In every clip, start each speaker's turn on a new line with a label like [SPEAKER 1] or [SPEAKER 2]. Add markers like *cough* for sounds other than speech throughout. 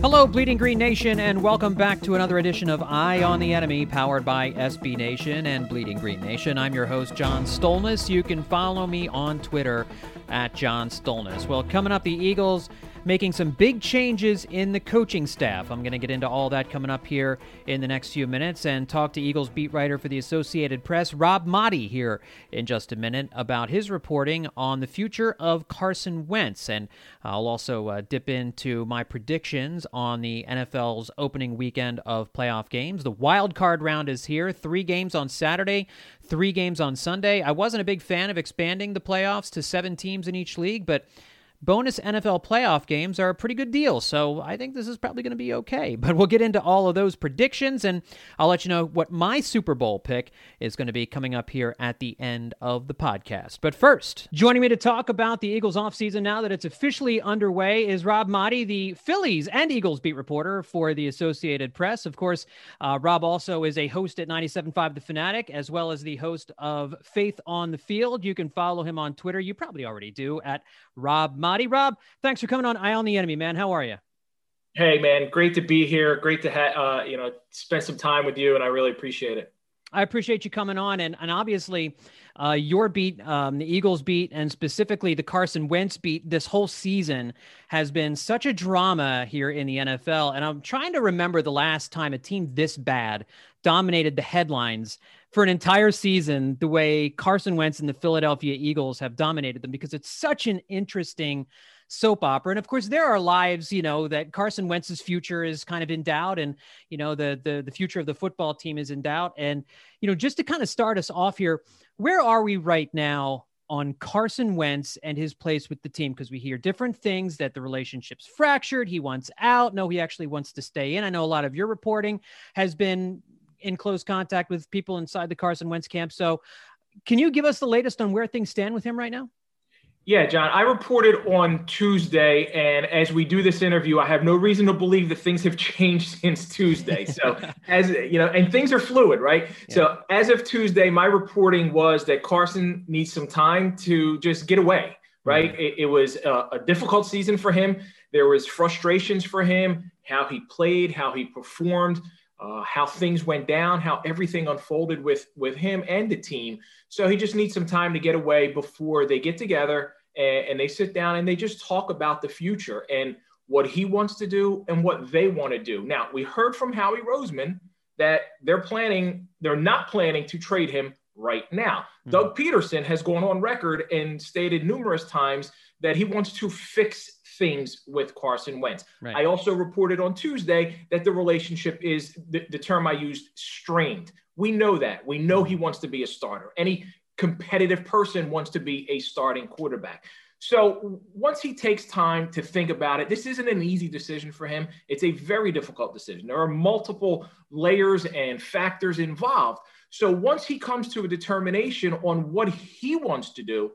[SPEAKER 1] Hello, Bleeding Green Nation, and welcome back to another edition of Eye on the Enemy, powered by SB Nation and Bleeding Green Nation. I'm your host, John Stolnis. You can follow me on Twitter at John Stolnis. Well, coming up, the Eagles making some big changes in the coaching staff. I'm going to get into all that coming up here in the next few minutes and talk to Eagles beat writer for the Associated Press, Rob Maaddi, here in just a minute about his reporting on the future of Carson Wentz. And I'll also uh, dip into my predictions on the NFL's opening weekend of playoff games. The wild card round is here, three games on Saturday, three games on Sunday. I wasn't a big fan of expanding the playoffs to seven teams in each league, but bonus NFL playoff games are a pretty good deal. So I think this is probably going to be okay. *laughs* But we'll get into all of those predictions and I'll let you know what my Super Bowl pick is going to be coming up here at the end of the podcast. But first, joining me to talk about the Eagles offseason now that it's officially underway is Rob Maaddi, the Phillies and Eagles beat reporter for the Associated Press. Of course, uh, Rob also is a host at 97.5 The Fanatic, as well as the host of Faith on the Field. You can follow him on Twitter. You probably already do at Rob Maaddi. Rob, thanks for coming on Eye on the Enemy, man. How are you?
[SPEAKER 2] Hey, man. Great to be here. Great to have uh, you know spend some time with you, and I really appreciate it.
[SPEAKER 1] I appreciate you coming on, and and obviously, uh, your beat, um, the Eagles beat, and specifically the Carson Wentz beat this whole season has been such a drama here in the NFL. And I'm trying to remember the last time a team this bad dominated the headlines for an entire season the way Carson Wentz and the Philadelphia Eagles have dominated them because it's such an interesting soap opera. And of course, there are lives, you know, that Carson Wentz's future is kind of in doubt, and you know, the the the future of the football team is in doubt. And you know, just to kind of start us off here, where are we right now on Carson Wentz and his place with the team because we hear different things that the relationship's fractured. He wants out. No, he actually wants to stay in. I know a lot of your reporting has been in close contact with people inside the Carson Wentz camp. So, can you give us the latest on where things stand with him right now?
[SPEAKER 2] Yeah, John, I reported on Tuesday, and as we do this interview, I have no reason to believe that things have *laughs* changed since Tuesday. So, *laughs* as you know, and things are fluid, right? Yeah. So, as of Tuesday, my reporting was that Carson needs some time to just get away, right? Mm-hmm. It, it, was a, a difficult season for him. There was frustrations for him, how he played, how he performed uh, how things went down, how everything unfolded with with him and the team. So he just needs some time to get away before they get together and, and they sit down and they just talk about the future and what he wants to do and what they want to do. Now we heard from Howie Roseman that they're planning, they're not planning to trade him right now. Mm-hmm. Doug Pederson has gone on record and stated numerous times that he wants to fix things with Carson Wentz. Right. I also reported on Tuesday that the relationship is the, the term I used strained. We know that. We know he wants to be a starter. Any competitive person wants to be a starting quarterback. So once he takes time to think about it, this isn't an easy decision for him. It's a very difficult decision. There are multiple layers and factors involved. So once he comes to a determination on what he wants to do,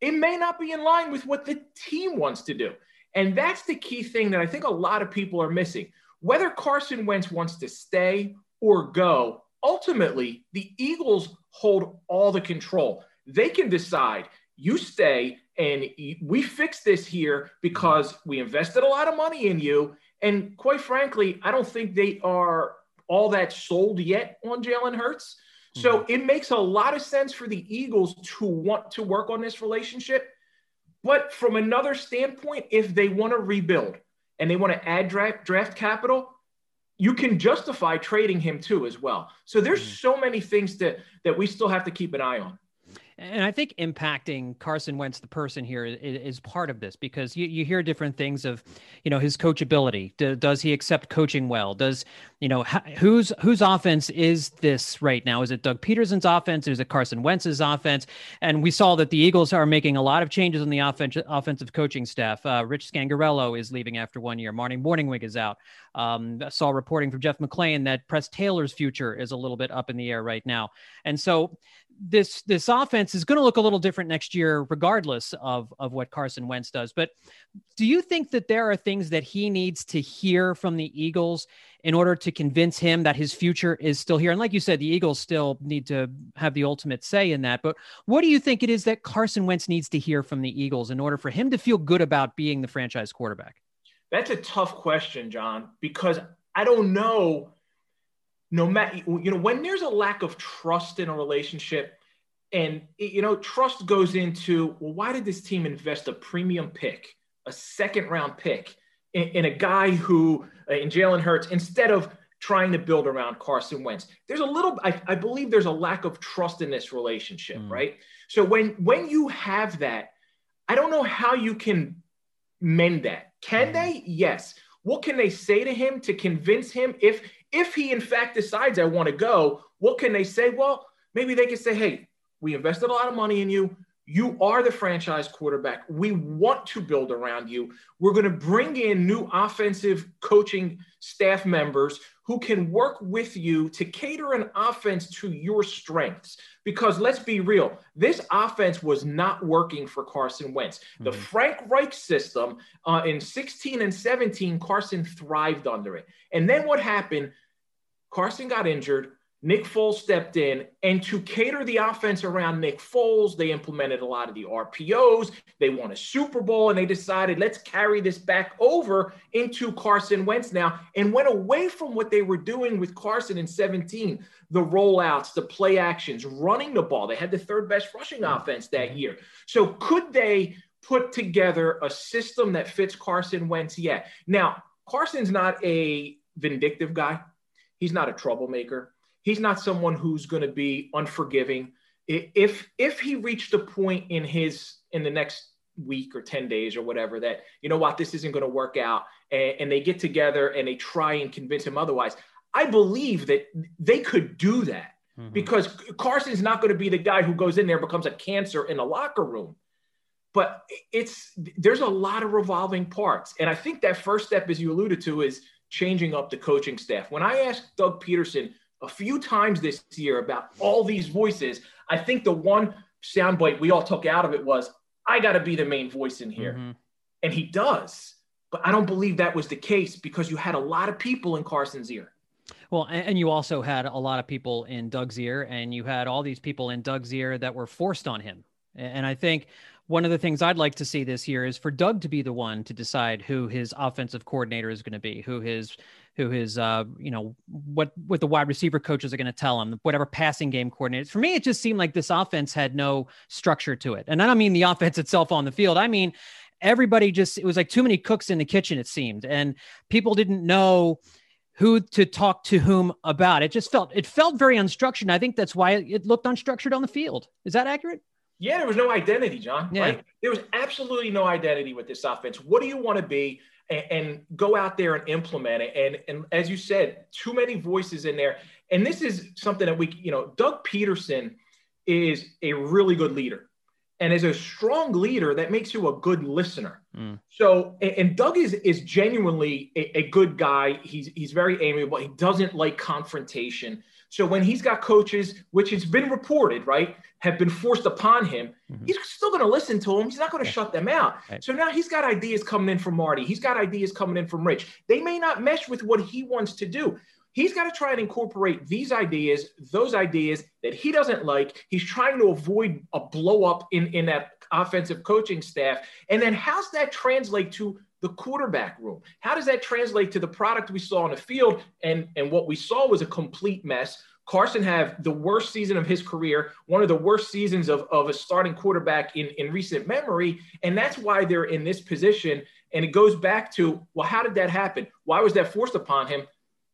[SPEAKER 2] it may not be in line with what the team wants to do. And that's the key thing that I think a lot of people are missing. Whether Carson Wentz wants to stay or go, ultimately, the Eagles hold all the control. They can decide you stay and we fix this here because we invested a lot of money in you And quite frankly, I don't think they are all that sold yet on Jalen Hurts. So mm-hmm. it makes a lot of sense for the Eagles to want to work on this relationship. But from another standpoint, if they want to rebuild and they want to add draft, draft capital, you can justify trading him too as well. So there's mm-hmm. so many things that that we still have to keep an eye on.
[SPEAKER 1] And I think impacting Carson Wentz, the person here, is, part of this because you, you hear different things of, you know, his coachability. Do, does he accept coaching well? Does, you know, whose whose offense is this right now? Is it Doug Pederson's offense? Is it Carson Wentz's offense? And we saw that the Eagles are making a lot of changes on the offensive offensive coaching staff. Uh, Rich Scangarello is leaving after one year. Marty Mornhinweg is out. Um, saw reporting from Jeff McLane that Press Taylor's future is a little bit up in the air right now. And so this this offense is going to look a little different next year, regardless of of what Carson Wentz does. But do you think that there are things that he needs to hear from the Eagles in order to convince him that his future is still here? And like you said, the Eagles still need to have the ultimate say in that. But what do you think it is that Carson Wentz needs to hear from the Eagles in order for him to feel good about being the franchise quarterback?
[SPEAKER 2] That's a tough question, John, because I don't know no matter you know when there's a lack of trust in a relationship and you know trust goes into well why did this team invest a premium pick a second round pick in, in a guy who uh, in Jalen Hurts instead of trying to build around Carson Wentz? There's a little I, I believe there's a lack of trust in this relationship mm. right? So when when you have that I don't know how you can mend that. Can mm. they? Yes. What can they say to him to convince him if if he in fact decides I want to go, what can they say? Well, maybe they can say, hey, we invested a lot of money in you. You are the franchise quarterback. We want to build around you. We're going to bring in new offensive coaching staff members who can work with you to cater an offense to your strengths. Because let's be real, this offense was not working for Carson Wentz. Mm-hmm. The Frank Reich system uh, in 16 and 17, Carson thrived under it. And then what happened? Carson got injured. Nick Foles stepped in, and to cater the offense around Nick Foles, they implemented a lot of the RPOs. They won a Super Bowl, and they decided let's carry this back over into Carson Wentz now, and went away from what they were doing with Carson in 17 the rollouts, the play actions, running the ball. They had the third best rushing offense that mm-hmm. year. So, could they put together a system that fits Carson Wentz yet? Now, Carson's not a vindictive guy. He's not a troublemaker. He's not someone who's going to be unforgiving. If if he reached a point in his in the next week or 10 days or whatever that you know what this isn't going to work out and, and they get together and they try and convince him otherwise i believe that they could do that mm-hmm. because carson's not going to be the guy who goes in there becomes a cancer in the locker room but it's there's a lot of revolving parts and i think that first step as you alluded to is changing up the coaching staff. When I asked Doug Pederson a few times this year about all these voices, I think the one soundbite we all took out of it was, I got to be the main voice in here. Mm-hmm. And he does. But I don't believe that was the case because you had a lot of people in Carson's ear.
[SPEAKER 1] Well, and you also had a lot of people in Doug's ear, and you had all these people in Doug's ear that were forced on him. And I think one of the things I'd like to see this year is for Doug to be the one to decide who his offensive coordinator is going to be, who his who his uh you know what what the wide receiver coaches are going to tell him, whatever passing game coordinator. For me, it just seemed like this offense had no structure to it, and I don't mean the *laughs* offense itself on the field. I mean everybody just it was like too many cooks in the kitchen. It seemed, and people didn't know who to talk to whom about. It just felt it felt very unstructured. I think that's why it looked unstructured on the field. Is that accurate?
[SPEAKER 2] Yeah, there was no identity, John. Yeah. Right? There was absolutely no identity with this offense. What do you want to be? And, and, go out there and implement it. And, and as you said, too many voices in there. And this is something that we, you know, Doug Pederson is a really good leader. And as a strong leader, that makes you a good listener. Mm. So, and, Doug is is genuinely a, a good guy. He's he's very amiable. He doesn't like confrontation. So when he's got coaches, which has been reported, right, have been forced upon him, mm-hmm. he's still going to listen to them. He's not going to yeah. shut them out. Right. So now he's got ideas coming in from Marty. He's got ideas coming in from Rich. They may not mesh with what he wants to do. He's got to try and incorporate these ideas, those ideas that he doesn't like. He's trying to avoid a blow up in, in that offensive coaching staff. And then how's that translate to the quarterback room. How does that translate to the product we saw on the field? And, and what we saw was a complete mess. Carson have the worst season of his career, one of the worst seasons of, of a starting quarterback in, in recent memory. And that's why they're in this position. And it goes back to, well, how did that happen? Why was that forced upon him?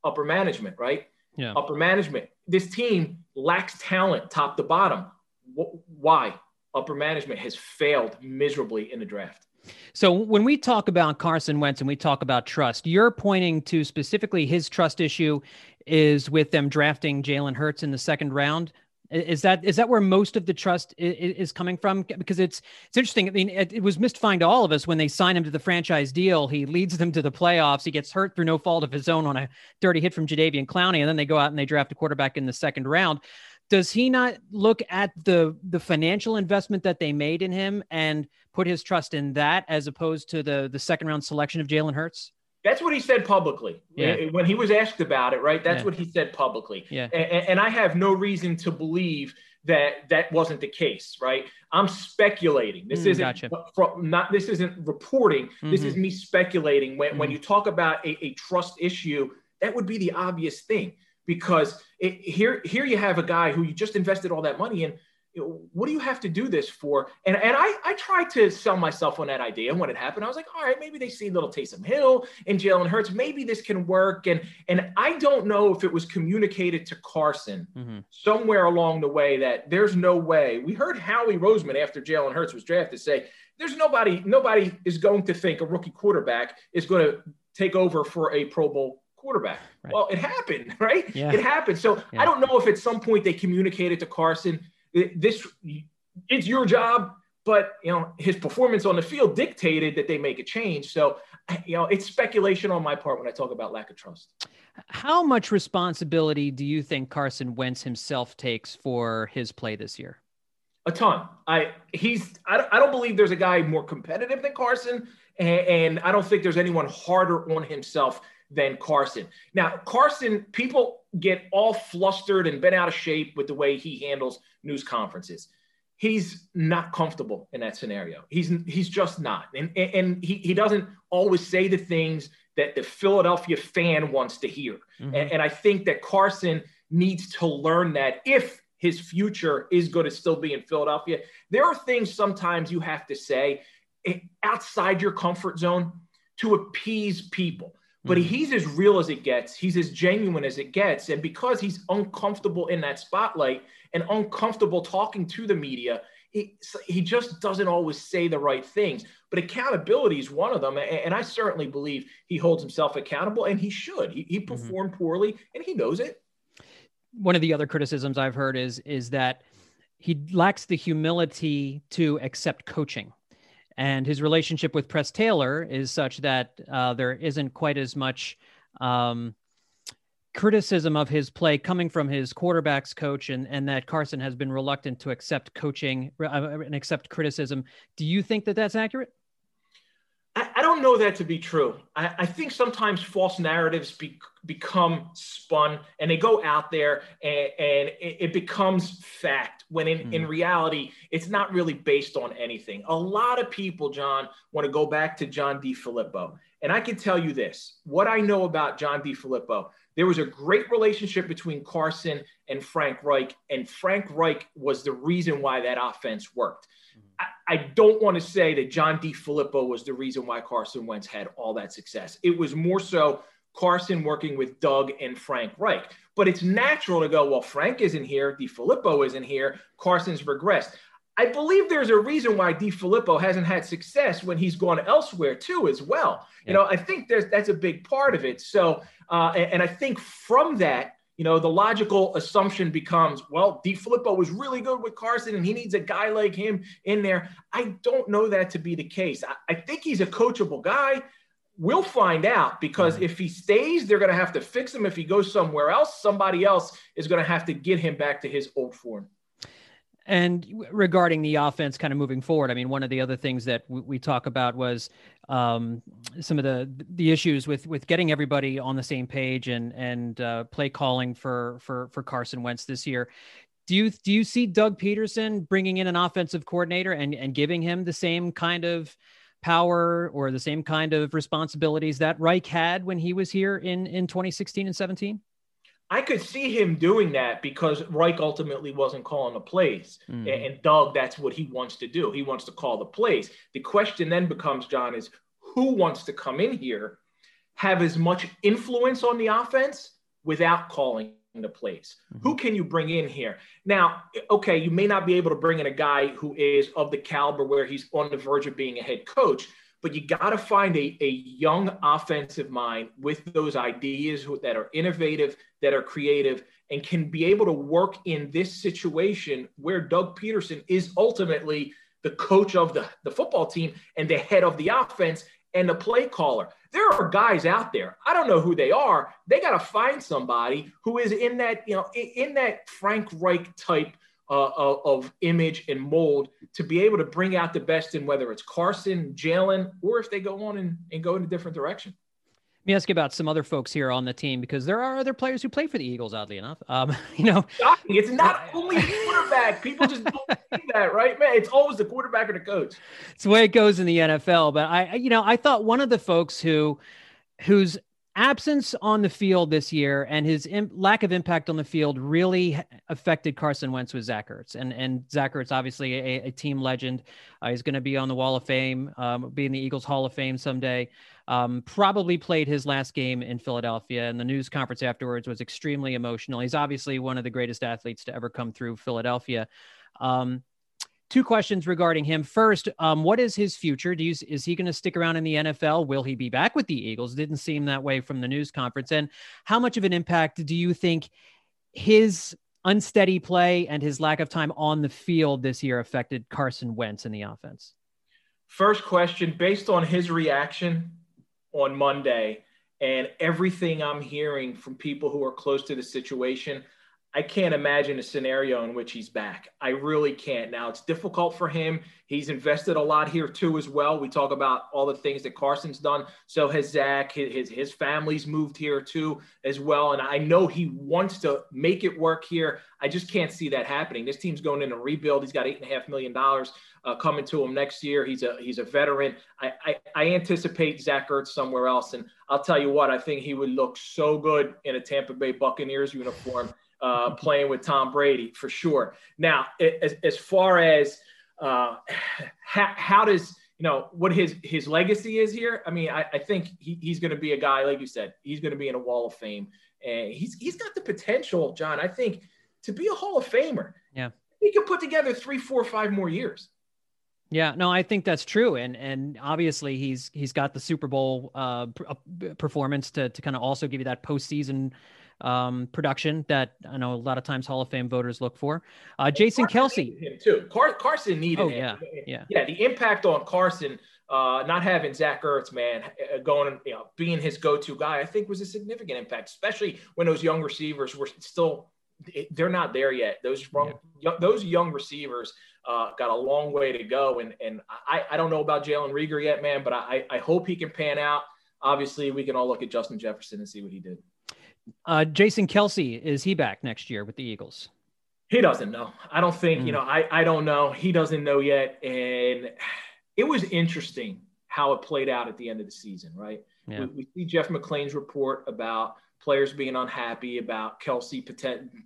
[SPEAKER 2] Upper management, right?
[SPEAKER 1] Yeah.
[SPEAKER 2] Upper management. This team lacks talent top to bottom. Why? Upper management has failed miserably in the draft.
[SPEAKER 1] So when we talk about Carson Wentz and we talk about trust, you're pointing to specifically his trust issue is with them drafting Jalen Hurts in the second round. Is that is that where most of the trust is, coming from? Because it's it's interesting. I mean, it, it, was mystifying to all of us when they signed him to the franchise deal. He leads them to the playoffs. He gets hurt through no fault of his own on a dirty hit from Jadeveon Clowney, and then they go out and they draft a quarterback in the second round does he not look at the the financial investment that they made in him and put his trust in that as opposed to the the second round selection of Jalen Hurts?
[SPEAKER 2] That's what he said publicly.
[SPEAKER 1] Yeah.
[SPEAKER 2] When he was asked about it, right? That's
[SPEAKER 1] yeah.
[SPEAKER 2] what he said publicly.
[SPEAKER 1] Yeah.
[SPEAKER 2] And, and I have no reason to believe that that wasn't the case, right? I'm speculating. This
[SPEAKER 1] mm,
[SPEAKER 2] isn't
[SPEAKER 1] gotcha.
[SPEAKER 2] not this isn't reporting.
[SPEAKER 1] Mm-hmm.
[SPEAKER 2] This is me speculating. When
[SPEAKER 1] mm-hmm.
[SPEAKER 2] when you talk about a, a trust issue, that would be the obvious thing because it, here here you have a guy who you just invested all that money in. You know, what do you have to do this for? And and I I tried to sell myself on that idea. And when it happened, I was like, all right, maybe they see little Taysom Hill and Jalen Hurts. Maybe this can work. And and I don't know if it was communicated to Carson
[SPEAKER 1] mm-hmm.
[SPEAKER 2] somewhere along the way that there's no way. We heard Howie Roseman after Jalen Hurts was drafted say, there's nobody nobody is going to think a rookie quarterback is going to take over for a Pro Bowl quarterback. Right. Well, it happened, *laughs* right?
[SPEAKER 1] Yeah.
[SPEAKER 2] It happened. So
[SPEAKER 1] yeah.
[SPEAKER 2] I don't know if at some point they communicated to Carson this it's your job, but you know his performance on the field dictated that they make a change. So you know it's speculation on my part when I talk about lack of trust.
[SPEAKER 1] How much responsibility do you think Carson Wentz himself takes for his play this year?
[SPEAKER 2] A ton. I he's I, I don't believe there's a guy more competitive than Carson, and, and I don't think there's anyone harder on himself than Carson. Now, Carson, people get all flustered and bent out of shape with the way he handles news conferences. He's not comfortable in that scenario. He's he's just not, and and he he doesn't always say the things that the Philadelphia fan wants to hear. Mm-hmm. And, and I think that Carson needs to learn that if his future is going to still be in Philadelphia, there are things sometimes you have to say eh, outside your comfort zone to appease people but mm-hmm. he's as real as it gets. He's as genuine as it gets. And because he's uncomfortable in that spotlight and uncomfortable talking to the media, he, he just doesn't always say the right things. But accountability is one of them. And I certainly believe he holds himself accountable and he should. He, he mm-hmm. performed mm-hmm. poorly and he knows it.
[SPEAKER 1] One of the other criticisms I've heard is, is that he lacks the humility to accept coaching and his relationship with Press Taylor is such that uh, there isn't quite as much um, criticism of his play coming from his quarterbacks coach, and and that Carson has been reluctant to accept coaching uh, and accept criticism. Do you think that that's accurate?
[SPEAKER 2] Don't know that to be true. I, I think sometimes false narratives be, become spun and they go out there and, and it, it, becomes fact when in, mm. in reality, it's not really based on anything. A lot of people, John, want to go back to John DeFilippo. And I can tell you this what I know about John DeFilippo, there was a great relationship between Carson and Frank Reich, and Frank Reich was the reason why that offense worked. I, I don't want to say that John DeFilippo was the reason why Carson Wentz had all that success. It was more so Carson working with Doug and Frank Reich. But it's natural to go, well, Frank isn't here, Filippo isn't here, Carson's regressed. I believe there's a reason why DeFilippo hasn't had success when he's gone elsewhere too, as well. Yeah. You know, I think there's that's a big part of it. So, uh, and, and I think from that, you know, the logical assumption becomes, well, DeFilippo was really good with Carson and he needs a guy like him in there. I don't know that to be the case. I, I think he's a coachable guy. We'll find out because mm-hmm. if he stays, they're going to have to fix him. If he goes somewhere else, somebody else is going to have to get him back to his old form.
[SPEAKER 1] And regarding the offense kind of moving forward, I mean, one of the other things that we, we talk about was um, some of the the issues with with getting everybody on the same page and and uh, play calling for for for Carson Wentz this year. Do you do you see Doug Pederson bringing in an offensive coordinator and and giving him the same kind of power or the same kind of responsibilities that Reich had when he was here in in 2016 and 17?
[SPEAKER 2] I could see him doing that because Reich ultimately wasn't calling the plays. Mm. And Doug, that's what he wants to do. He wants to call the plays. The question then becomes, John, is who wants to come in here, have as much influence on the offense without calling the plays? Mm-hmm. Who can you bring in here? Now, okay, you may not be able to bring in a guy who is of the caliber where he's on the verge of being a head coach, but you got to find a, a young offensive mind with those ideas that are innovative, that are creative, and can be able to work in this situation where Doug Pederson is ultimately the coach of the, the football team and the head of the offense and the play caller. There are guys out there. I don't know who they are. They got to find somebody who is in that, you know, in that Frank Reich type uh, of image and mold to be able to bring out the best in whether it's Carson, Jalen, or if they go on and, and go in a different direction.
[SPEAKER 1] Let me ask you about some other folks here on the team because there are other players who play for the Eagles. Oddly enough, um, *laughs* you know,
[SPEAKER 2] it's not *laughs* only quarterback. People just don't see that, right, man? It's always the quarterback or the coach.
[SPEAKER 1] It's the way it goes in the NFL. But I, you know, I thought one of the folks who, whose absence on the field this year and his Im- lack of impact on the field really affected Carson Wentz with Zach Ertz. And and Zach Ertz, obviously a, a team legend. Uh, he's going to be on the Wall of Fame, um, be in the Eagles Hall of Fame someday. Um, probably played his last game in Philadelphia, and the news conference afterwards was extremely emotional. He's obviously one of the greatest athletes to ever come through Philadelphia. Um, two questions regarding him. First, um, what is his future? Do you, is he going to stick around in the NFL? Will he be back with the Eagles? Didn't seem that way from the news conference. And how much of an impact do you think his unsteady play and his lack of time on the field this year affected Carson Wentz in the offense?
[SPEAKER 2] First question, based on his reaction on Monday and everything I'm hearing from people who are close to the situation, I can't imagine a scenario in which he's back. I really can't. Now, it's difficult for him. He's invested a lot here too, as well. We talk about all the things that Carson's done. So has Zach. His, his family's moved here too, as well. And I know he wants to make it work here. I just can't see that happening. This team's going in a rebuild. He's got eight and a half million dollars uh, coming to him next year. He's a he's a veteran. I, I, I anticipate Zach Ertz somewhere else. And I'll tell you what, I think he would look so good in a Tampa Bay Buccaneers uniform uh, playing with Tom Brady for sure. Now, as, as far as uh, how, how, does you know what his his legacy is here? I mean, I, I think he, he's going to be a guy like you said. He's going to be in a Wall of Fame, and he's he's got the potential, John. I think to be a Hall of Famer.
[SPEAKER 1] Yeah,
[SPEAKER 2] he could put together three, four, five more years.
[SPEAKER 1] Yeah, no, I think that's true, and and obviously he's he's got the Super Bowl uh, uh performance to to kind of also give you that postseason um, production that I know a lot of times Hall of Fame voters look for. Uh, Jason Kelce
[SPEAKER 2] him too. Car- Carson needed
[SPEAKER 1] oh,
[SPEAKER 2] him.
[SPEAKER 1] Yeah, yeah,
[SPEAKER 2] yeah. The impact on Carson, uh, not having Zach Ertz, man, uh, going, you know, being his go-to guy, I think was a significant impact, especially when those young receivers were still. They're not there yet. Those young, yeah. those young receivers uh, got a long way to go, and and I, I don't know about Jalen Reagor yet, man, but I I hope he can pan out. Obviously, we can all look at Justin Jefferson and see what he did.
[SPEAKER 1] Uh, Jason Kelce, is he back next year with the Eagles?
[SPEAKER 2] He doesn't know. I don't think, mm. you know, I, I don't know. He doesn't know yet. And *sighs* it was interesting how it played out at the end of the season, right? Yeah. We, we, see Jeff McLane's report about players being unhappy about Kelce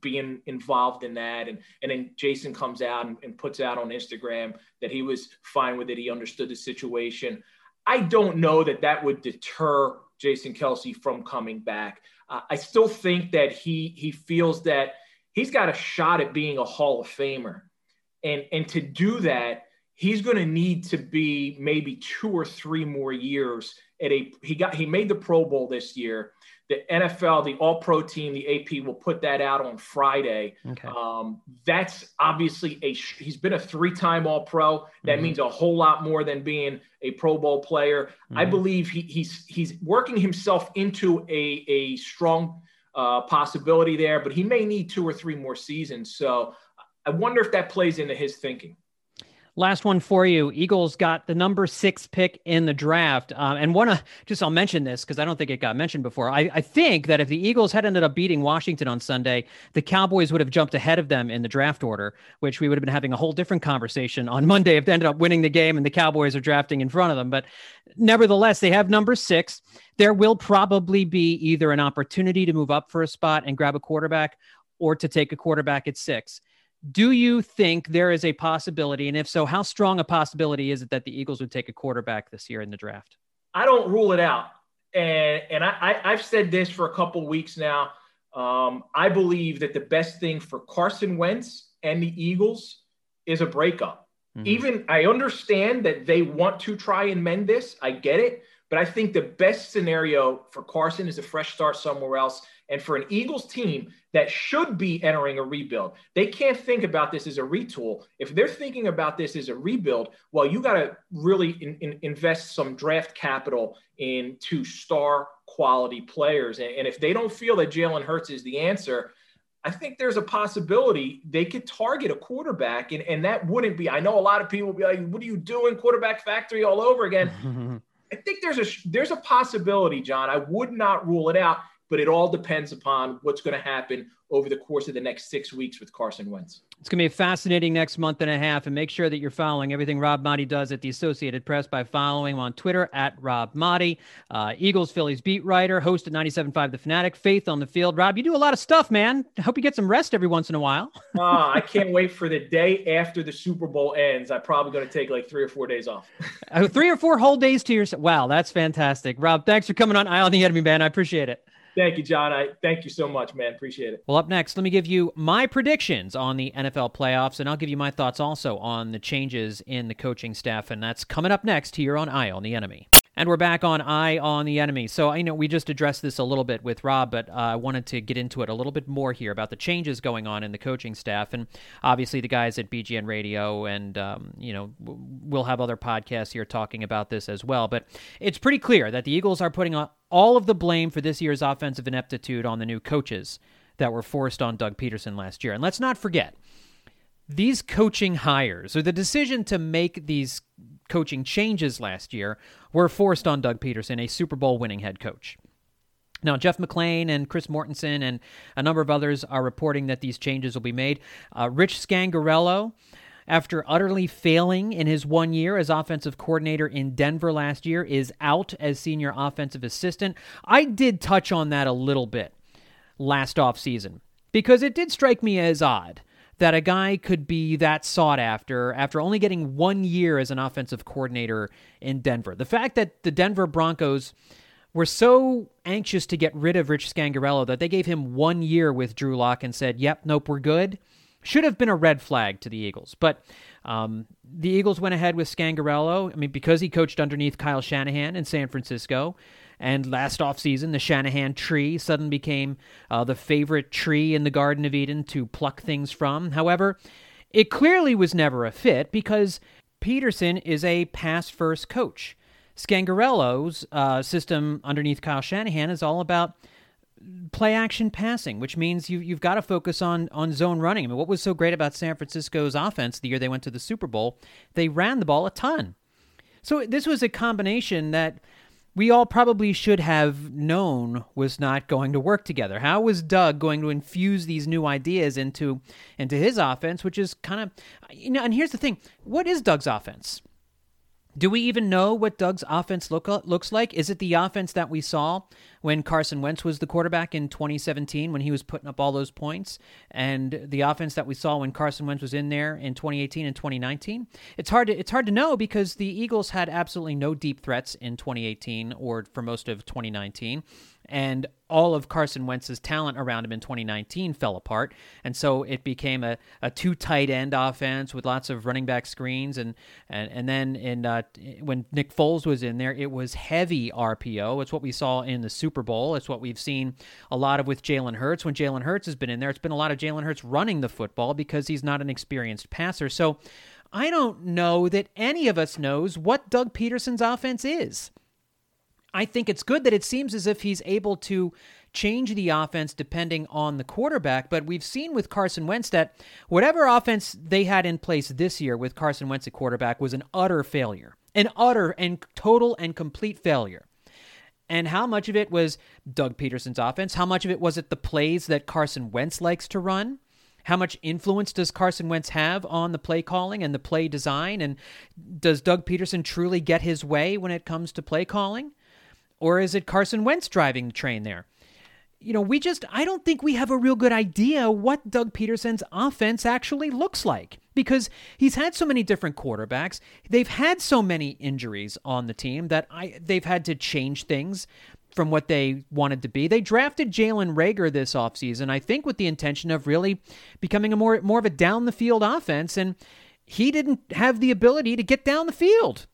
[SPEAKER 2] being involved in that. And, and then Jason comes out and, and puts out on Instagram that he was fine with it. He understood the situation. I don't know that that would deter Jason Kelce from coming back. I still think that he he feels that he's got a shot at being a Hall of Famer, and and to do that, he's going to need to be maybe two or three more years at a. He got he made the Pro Bowl this year the NFL, the All Pro team, the AP will put that out on Friday. Okay. Um, that's obviously a he's been a three time All Pro. That mm-hmm. means a whole lot more than being a Pro Bowl player. Mm-hmm. I believe he, he's he's working himself into a a strong uh, possibility there, but he may need two or three more seasons. So I wonder if that plays into his thinking.
[SPEAKER 1] Last one for you. Eagles got the number six pick in the draft. Um, and want to just, I'll mention this because I don't think it got mentioned before. I, I think that if the Eagles had ended up beating Washington on Sunday, the Cowboys would have jumped ahead of them in the draft order, which we would have been having a whole different conversation on Monday if they ended up winning the game and the Cowboys are drafting in front of them. But nevertheless, they have number six. There will probably be either an opportunity to move up for a spot and grab a quarterback or to take a quarterback at six. Do you think there is a possibility? And if so, how strong a possibility is it that the Eagles would take a quarterback this year in the draft?
[SPEAKER 2] I don't rule it out. And, and I, I, have said this for a couple weeks now. Um, I believe that the best thing for Carson Wentz and the Eagles is a breakup. Mm-hmm. Even I understand that they want to try and mend this. I get it. But I think the best scenario for Carson is a fresh start somewhere else. And for an Eagles team that should be entering a rebuild, they can't think about this as a retool. If they're thinking about this as a rebuild, well, you got to really in, in, invest some draft capital into star quality players. And, and if they don't feel that Jalen Hurts is the answer, I think there's a possibility they could target a quarterback, and, and that wouldn't be. I know a lot of people will be like, "What are you doing, quarterback factory all over again?" *laughs* I think there's a there's a possibility, John. I would not rule it out but it all depends upon what's going to happen over the course of the next six weeks with Carson Wentz.
[SPEAKER 1] It's going to be a fascinating next month and a half, and make sure that you're following everything Rob Maaddi does at the Associated Press by following him on Twitter at Rob Maaddi, uh, Eagles Phillies beat writer, host at 97.5 The Fanatic, Faith on the Field. Rob, you do a lot of stuff, man. I hope you get some rest every once in a while.
[SPEAKER 2] uh, *laughs* I can't wait for the day after the Super Bowl ends. I'm probably going to take like three or four days off.
[SPEAKER 1] uh, *laughs* three or four whole days to yourself. Wow, that's fantastic. Rob, thanks for coming on Eye on the Enemy, man. I appreciate it.
[SPEAKER 2] Thank you, John. I thank you so much, man. Appreciate it.
[SPEAKER 1] Well, up next, let me give you my predictions on the NFL playoffs, and I'll give you my thoughts also on the changes in the coaching staff, and that's coming up next here on Eye on the Enemy. And we're back on Eye on the Enemy. So I know we just addressed this a little bit with Rob, but uh, I wanted to get into it a little bit more here about the changes going on in the coaching staff, and obviously the guys at BGN Radio, and um, you know we'll have other podcasts here talking about this as well. But it's pretty clear that the Eagles are putting all of the blame for this year's offensive ineptitude on the new coaches that were forced on Doug Pederson last year. And let's not forget these coaching hires or the decision to make these coaching changes last year were forced on Doug Pederson, a Super Bowl winning head coach. Now, Jeff McLane and Chris Mortensen and a number of others are reporting that these changes will be made. Uh, Rich Scangarello, after utterly failing in his one year as offensive coordinator in Denver last year, is out as senior offensive assistant. I did touch on that a little bit last offseason because it did strike me as odd that a guy could be that sought after after only getting one year as an offensive coordinator in Denver. The fact that the Denver Broncos were so anxious to get rid of Rich Scangarello that they gave him one year with Drew Lock and said, "Yep, nope, we're good." Should have been a red flag to the Eagles, but um, the Eagles went ahead with Scangarello. I mean, because he coached underneath Kyle Shanahan in San Francisco. And last offseason, the Shanahan tree suddenly became uh, the favorite tree in the Garden of Eden to pluck things from. However, it clearly was never a fit because Pederson is a pass first coach. Scangarello's uh, system underneath Kyle Shanahan is all about play action passing, which means you, you've got to focus on on zone running. I mean, what was so great about San Francisco's offense the year they went to the Super Bowl? They ran the ball a ton. So this was a combination that we all probably should have known was not going to work together. How was Doug going to infuse these new ideas into into his offense, which is kind of you know, and here's the thing, what is Doug's offense? Do we even know what Doug's offense look, uh, looks like? Is it the offense that we saw when Carson Wentz was the quarterback in 2017 when he was putting up all those points, and the offense that we saw when Carson Wentz was in there in 2018 and 2019? It's hard to it's hard to know because the Eagles had absolutely no deep threats in 2018 or for most of 2019 and all of Carson Wentz's talent around him in 2019 fell apart, and so it became a, a two tight end offense with lots of running back screens, and and and then in uh, when Nick Foles was in there, it was heavy RPO. It's what we saw in the Super Bowl. It's what we've seen a lot of with Jalen Hurts. When Jalen Hurts has been in there, it's been a lot of Jalen Hurts running the football because he's not an experienced passer. So I don't know that any of us knows what Doug Pederson's offense is. I think it's good that it seems as if he's able to change the offense depending on the quarterback. But we've seen with Carson Wentz that whatever offense they had in place this year with Carson Wentz at quarterback was an utter failure, an utter and total and complete failure. And how much of it was Doug Pederson's offense? How much of it was it the plays that Carson Wentz likes to run? How much influence does Carson Wentz have on the play calling and the play design? And does Doug Pederson truly get his way when it comes to play calling? Or is it Carson Wentz driving the train there? You know, we just, I don't think we have a real good idea what Doug Pederson's offense actually looks like because he's had so many different quarterbacks. They've had so many injuries on the team that I, they've had to change things from what they wanted to be. They drafted Jalen Reagor this offseason, I think with the intention of really becoming a more more of a down the field offense and he didn't have the ability to get down the field.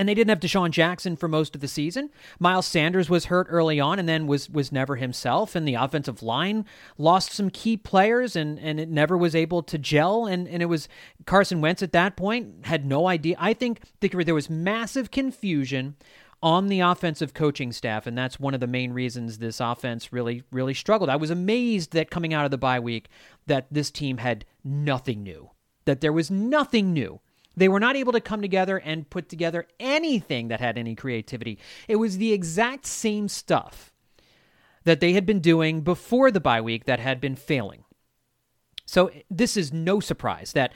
[SPEAKER 1] And they didn't have DeSean Jackson for most of the season. Miles Sanders was hurt early on and then was was never himself. And the offensive line lost some key players and, and it never was able to gel. And, and it was Carson Wentz at that point had no idea. I think there was massive confusion on the offensive coaching staff, and that's one of the main reasons this offense really, really struggled. I was amazed that coming out of the bye week that this team had nothing new, that there was nothing new they were not able to come together and put together anything that had any creativity. It was the exact same stuff that they had been doing before the bye week that had been failing. So this is no surprise that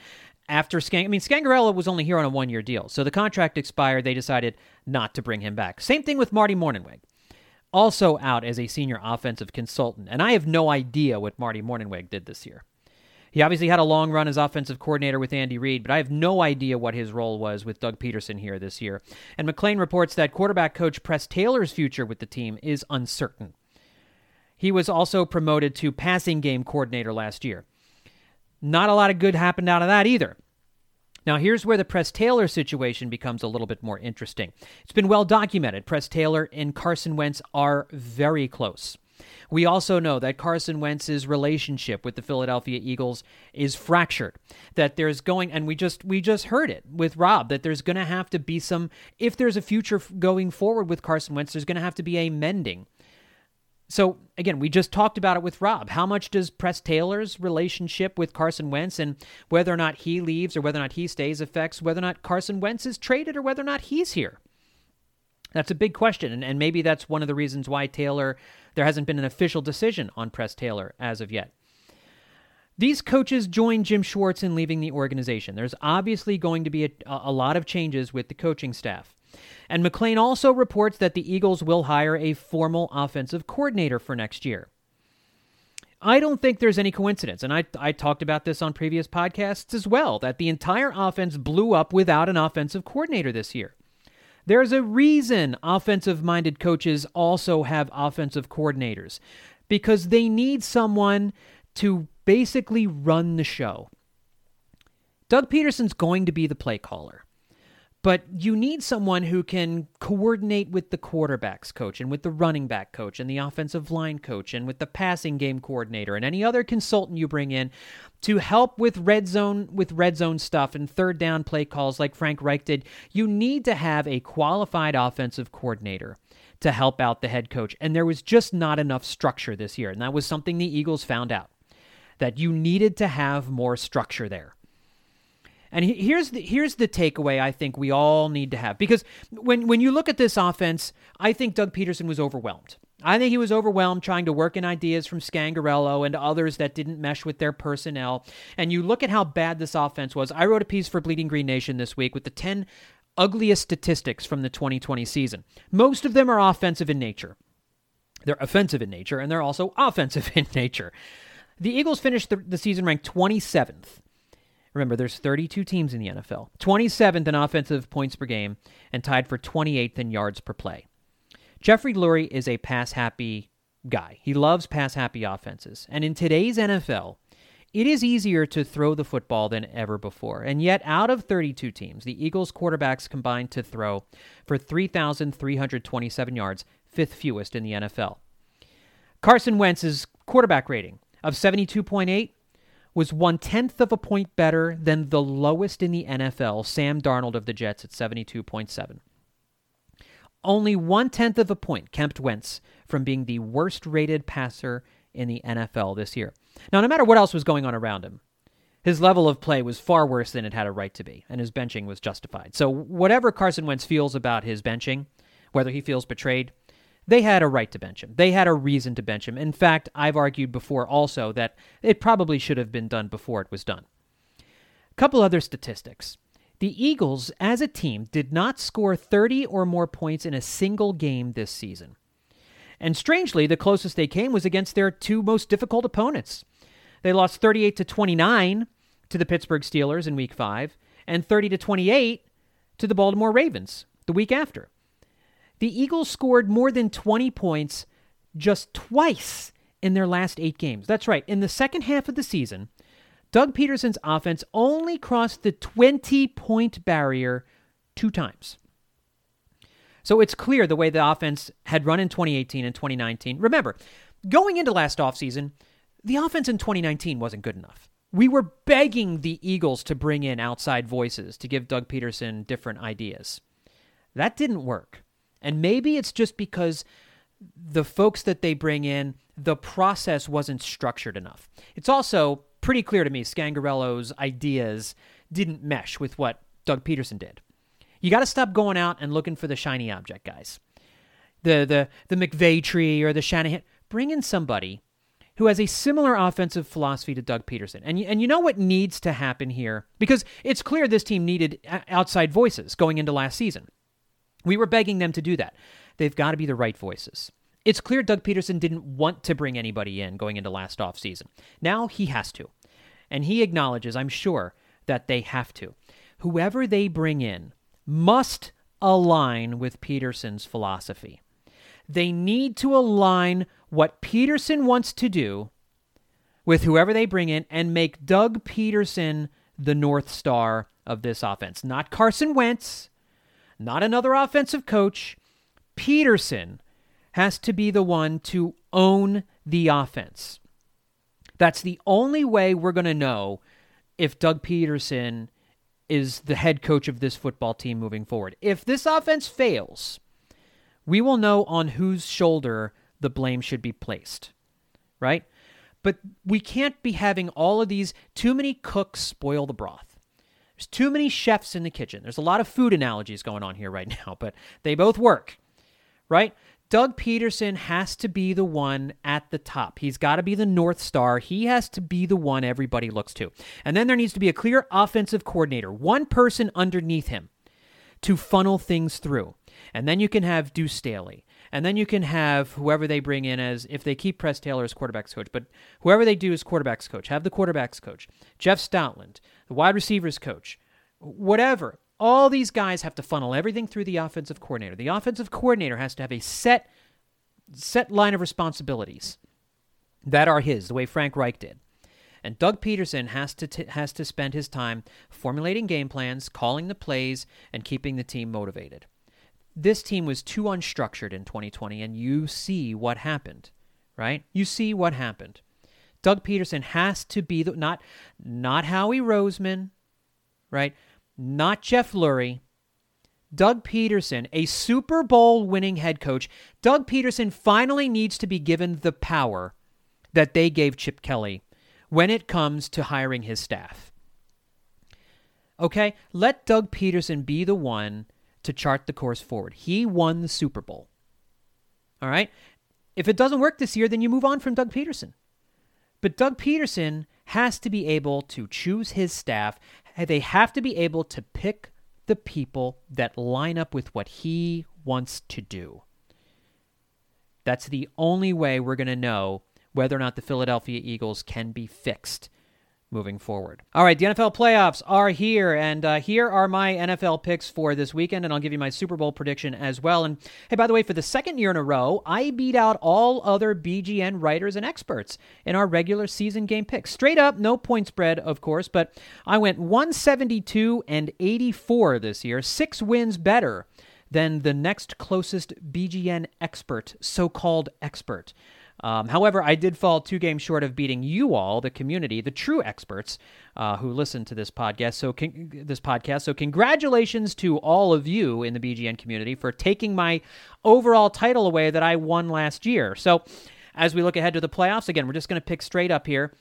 [SPEAKER 1] after Skang, I mean, Scangarello was only here on a one year deal. So the contract expired. They decided not to bring him back. Same thing with Marty Mornhinweg, also out as a senior offensive consultant. And I have no idea what Marty Mornhinweg did this year. He obviously had a long run as offensive coordinator with Andy Reid, but I have no idea what his role was with Doug Pederson here this year. And McLane reports that quarterback coach Press Taylor's future with the team is uncertain. He was also promoted to passing game coordinator last year. Not a lot of good happened out of that either. Now, here's where the Press Taylor situation becomes a little bit more interesting. It's been well documented. Press Taylor and Carson Wentz are very close. We also know that Carson Wentz's relationship with the Philadelphia Eagles is fractured. That there's going and we just we just heard it with Rob that there's going to have to be some if there's a future going forward with Carson Wentz there's going to have to be a mending. So again, we just talked about it with Rob. How much does Press Taylor's relationship with Carson Wentz and whether or not he leaves or whether or not he stays affects whether or not Carson Wentz is traded or whether or not he's here? That's a big question, and, and maybe that's one of the reasons why Taylor, there hasn't been an official decision on Press Taylor as of yet. These coaches join Jim Schwartz in leaving the organization. There's obviously going to be a, a lot of changes with the coaching staff. And McLane also reports that the Eagles will hire a formal offensive coordinator for next year. I don't think there's any coincidence, and I, I talked about this on previous podcasts as well, that the entire offense blew up without an offensive coordinator this year. There's a reason offensive minded coaches also have offensive coordinators because they need someone to basically run the show. Doug Pederson's going to be the play caller. But you need someone who can coordinate with the quarterbacks coach and with the running back coach and the offensive line coach and with the passing game coordinator and any other consultant you bring in to help with red zone with red zone stuff and third down play calls like Frank Reich did. You need to have a qualified offensive coordinator to help out the head coach. And there was just not enough structure this year. And that was something the Eagles found out that you needed to have more structure there. And here's the here's the takeaway I think we all need to have because when when you look at this offense, I think Doug Pederson was overwhelmed. I think he was overwhelmed trying to work in ideas from Scangarello and others that didn't mesh with their personnel. And you look at how bad this offense was. I wrote a piece for Bleeding Green Nation this week with the 10 ugliest statistics from the 2020 season. Most of them are offensive in nature. They're offensive in nature, and they're also *laughs* offensive in nature. The Eagles finished the, the season ranked 27th Remember, there's 32 teams in the NFL, 27th in offensive points per game, and tied for 28th in yards per play. Jeffrey Lurie is a pass happy guy. He loves pass happy offenses. And in today's NFL, it is easier to throw the football than ever before. And yet, out of 32 teams, the Eagles quarterbacks combined to throw for 3,327 yards, fifth fewest in the NFL. Carson Wentz's quarterback rating of 72.8 was one tenth of a point better than the lowest in the NFL, Sam Darnold of the Jets at 72.7. only one tenth of a point kept Wentz from being the worst rated passer in the NFL this year. Now, no matter what else was going on around him, his level of play was far worse than it had a right to be, and his benching was justified. So, whatever Carson Wentz feels about his benching, whether he feels betrayed, they had a right to bench him. They had a reason to bench him. In fact, I've argued before also that it probably should have been done before it was done. A couple other statistics. The Eagles, as a team, did not score 30 or more points in a single game this season. And strangely, the closest they came was against their two most difficult opponents. They lost 38 to 29 to the Pittsburgh Steelers in week 5 and 30 to 28 to the Baltimore Ravens the week after. The Eagles scored more than 20 points just twice in their last 8 games. That's right. In the second half of the season, Doug Pederson's offense only crossed the 20 point barrier two times. So it's clear the way the offense had run in 2018 and 2019. Remember, going into last offseason, the offense in 2019 wasn't good enough. We were begging the Eagles to bring in outside voices to give Doug Pederson different ideas. That didn't work. And maybe it's just because the folks that they bring in, the process wasn't structured enough. It's also pretty clear to me Scangarello's ideas didn't mesh with what Doug Pederson did. You got to stop going out and looking for the shiny object, guys. The the the McVay tree or the Shanahan. Bring in somebody who has a similar offensive philosophy to Doug Pederson. And and you know what needs to happen here because it's clear this team needed outside voices going into last season. We were begging them to do that. They've got to be the right voices. It's clear Doug Pederson didn't want to bring anybody in going into last offseason. Now he has to. And he acknowledges, I'm sure, that they have to. Whoever they bring in must align with Pederson's philosophy. They need to align what Pederson wants to do with whoever they bring in and make Doug Pederson the North Star of this offense. Not Carson Wentz, not another offensive coach. Pederson has to be the one to own the offense. That's the only way we're going to know if Doug Pederson is the head coach of this football team moving forward. If this offense fails, we will know on whose shoulder the blame should be placed, right? But we can't be having all of these too many cooks spoil the broth. There's too many chefs in the kitchen. There's a lot of food analogies going on here right *laughs* now, but they both work, right? Doug Pederson has to be the one at the top. He's got to be the North Star. He has to be the one everybody looks to. And then there needs to be a clear offensive coordinator, one person underneath him to funnel things through. And then you can have Deuce Staley. And then you can have whoever they bring in as, if they keep Press Taylor as quarterback's coach, but whoever they do as quarterback's coach, have the quarterback's coach, Jeff Stoutland, the wide receivers coach, whatever. All these guys have to funnel everything through the offensive coordinator. The offensive coordinator has to have a set set line of responsibilities that are his, the way Frank Reich did. And Doug Pederson has to t- has to spend his time formulating game plans, calling the plays, and keeping the team motivated. This team was too unstructured in 2020, and you see what happened, right? You see what happened. Doug Pederson has to be the not not Howie Roseman, right? not Jeff Lurie, Doug Pederson, a Super Bowl winning head coach. Doug Pederson finally needs to be given the power that they gave Chip Kelly when it comes to hiring his staff. Okay, let Doug Pederson be the one to chart the course forward. He won the Super Bowl. All right? If it doesn't work this year, then you move on from Doug Pederson. But Doug Pederson has to be able to choose his staff, they have to be able to pick the people that line up with what he wants to do. That's the only way we're going to know whether or not the Philadelphia Eagles can be fixed moving forward. All right, the NFL playoffs are here, and uh, here are my NFL picks for this weekend, and I'll give you my Super Bowl prediction as well. And hey, by the way, for the second year in a row, I beat out all other BGN writers and experts in our regular season game picks. Straight up, no point spread, of course, but I went 172 and 84 this year, six wins better than the next closest BGN expert, so called expert. Um, however, I did fall two games short of beating you all, the community, the true experts uh, who listen to this podcast. So, con- this podcast. So, congratulations to all of you in the BGN community for taking my overall title away that I won last year. So, as we look ahead to the playoffs, again, we're just going to pick straight up here.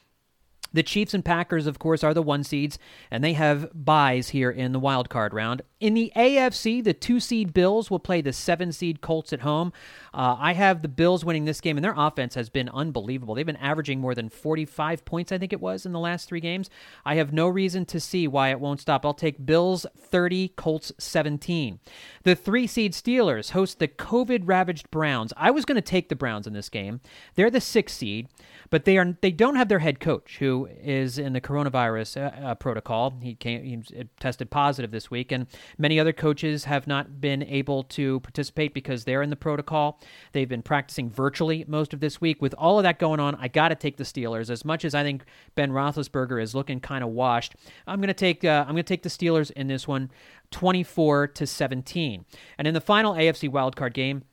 [SPEAKER 1] The Chiefs and Packers, of course, are the one seeds, and they have buys here in the wild card round. In the AFC, the two seed Bills will play the seven seed Colts at home. Uh, I have the Bills winning this game, and their offense has been unbelievable. They've been averaging more than 45 points, I think it was, in the last three games. I have no reason to see why it won't stop. I'll take Bills 30, Colts 17. The three seed Steelers host the COVID ravaged Browns. I was going to take the Browns in this game. They're the six seed but they are they don't have their head coach who is in the coronavirus uh, uh, protocol. He came he tested positive this week, and many other coaches have not been able to participate because they're in the protocol. They've been practicing virtually most of this week. With all of that going on, I got to take the Steelers. As much as I think Ben Roethlisberger is looking kind of washed, I'm going to take uh, I'm going to take the Steelers in this one, 24 to 17. And in the final AFC wildcard game.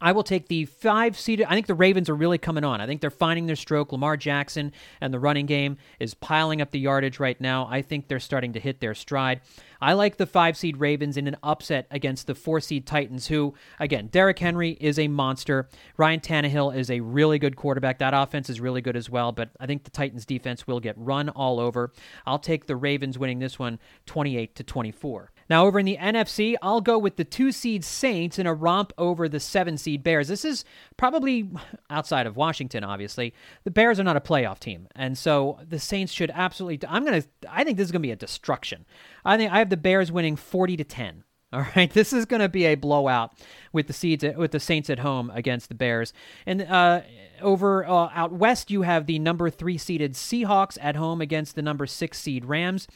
[SPEAKER 1] I will take the five seeded. I think the Ravens are really coming on. I think they're finding their stroke. Lamar Jackson and the running game is piling up the yardage right now. I think they're starting to hit their stride. I like the five seed Ravens in an upset against the four seed Titans, who, again, Derrick Henry is a monster. Ryan Tannehill is a really good quarterback. That offense is really good as well, but I think the Titans defense will get run all over. I'll take the Ravens winning this one 28 to 24. Now, over in the NFC, I'll go with the two seed Saints in a romp over the seven seed Bears. This is probably outside of Washington, obviously. The Bears are not a playoff team. And so the Saints should absolutely. I'm to. I think this is to be a destruction. I think I have the Bears winning 40 to 10. *laughs* All right, this is going to be a blowout with the seeds with the Saints at home against the Bears. And uh, over uh, out west, you have the number three seeded Seahawks at home against the number six seed Rams.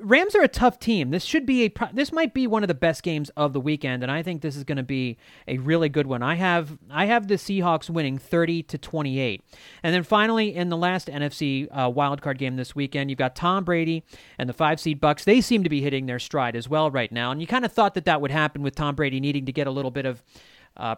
[SPEAKER 1] Rams are a tough team. This should be a this might be one of the best games of the weekend, and I think this is going to be a really good one. I have I have the Seahawks winning thirty to twenty eight, and then finally in the last NFC uh, wildcard game this weekend, you've got Tom Brady and the five seed Bucks. They seem to be hitting their stride as well right now, and you kind of thought that that would happen with Tom Brady needing to get a little bit of uh,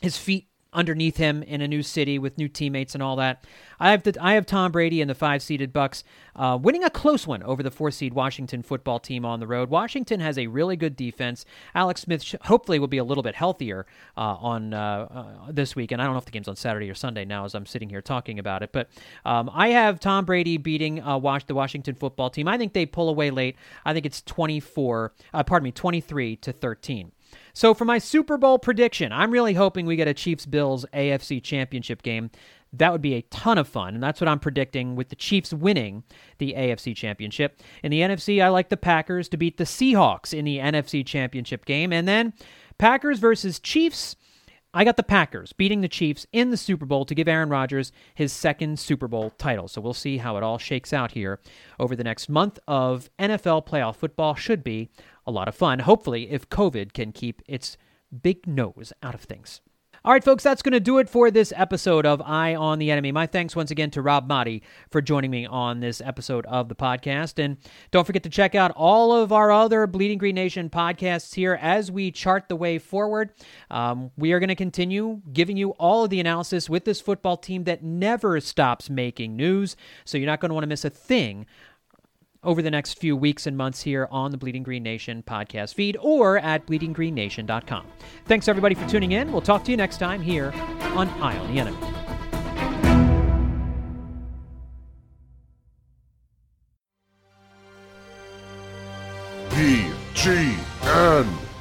[SPEAKER 1] his feet underneath him in a new city with new teammates and all that. I have the, I have Tom Brady and the five seeded Bucks uh, winning a close one over the four seed Washington football team on the road. Washington has a really good defense. Alex Smith sh- hopefully will be a little bit healthier uh, on uh, uh this week, and I don't know if the game's on Saturday or Sunday now as I'm sitting here talking about it. But um, I have Tom Brady beating uh, the Washington football team. I think they pull away late. I think it's 24. Uh, pardon me, 23 to 13. So for my Super Bowl prediction, I'm really hoping we get a Chiefs Bills AFC Championship game. That would be a ton of fun, and that's what I'm predicting with the Chiefs winning the AFC Championship. In the NFC, I like the Packers to beat the Seahawks in the NFC Championship game. And then Packers versus Chiefs. I got the Packers beating the Chiefs in the Super Bowl to give Aaron Rodgers his second Super Bowl title. So we'll see how it all shakes out here over the next month of NFL playoff football. Should be a lot of fun, hopefully, if COVID can keep its big nose out of things. All right, folks, that's going to do it for this episode of Eye on the Enemy. My thanks once again to Rob Maaddi for joining me on this episode of the podcast. And don't forget to check out all of our other Bleeding Green Nation podcasts here as we chart the way forward. Um, we are going to continue giving you all of the analysis with this football team that never stops making news. So you're not going to want to miss a thing over the next few weeks and months here on the Bleeding Green Nation podcast feed or at bleedinggreennation.com. Thanks everybody for tuning in. We'll talk to you next time here on Eye on the Enemy.
[SPEAKER 3] BGN.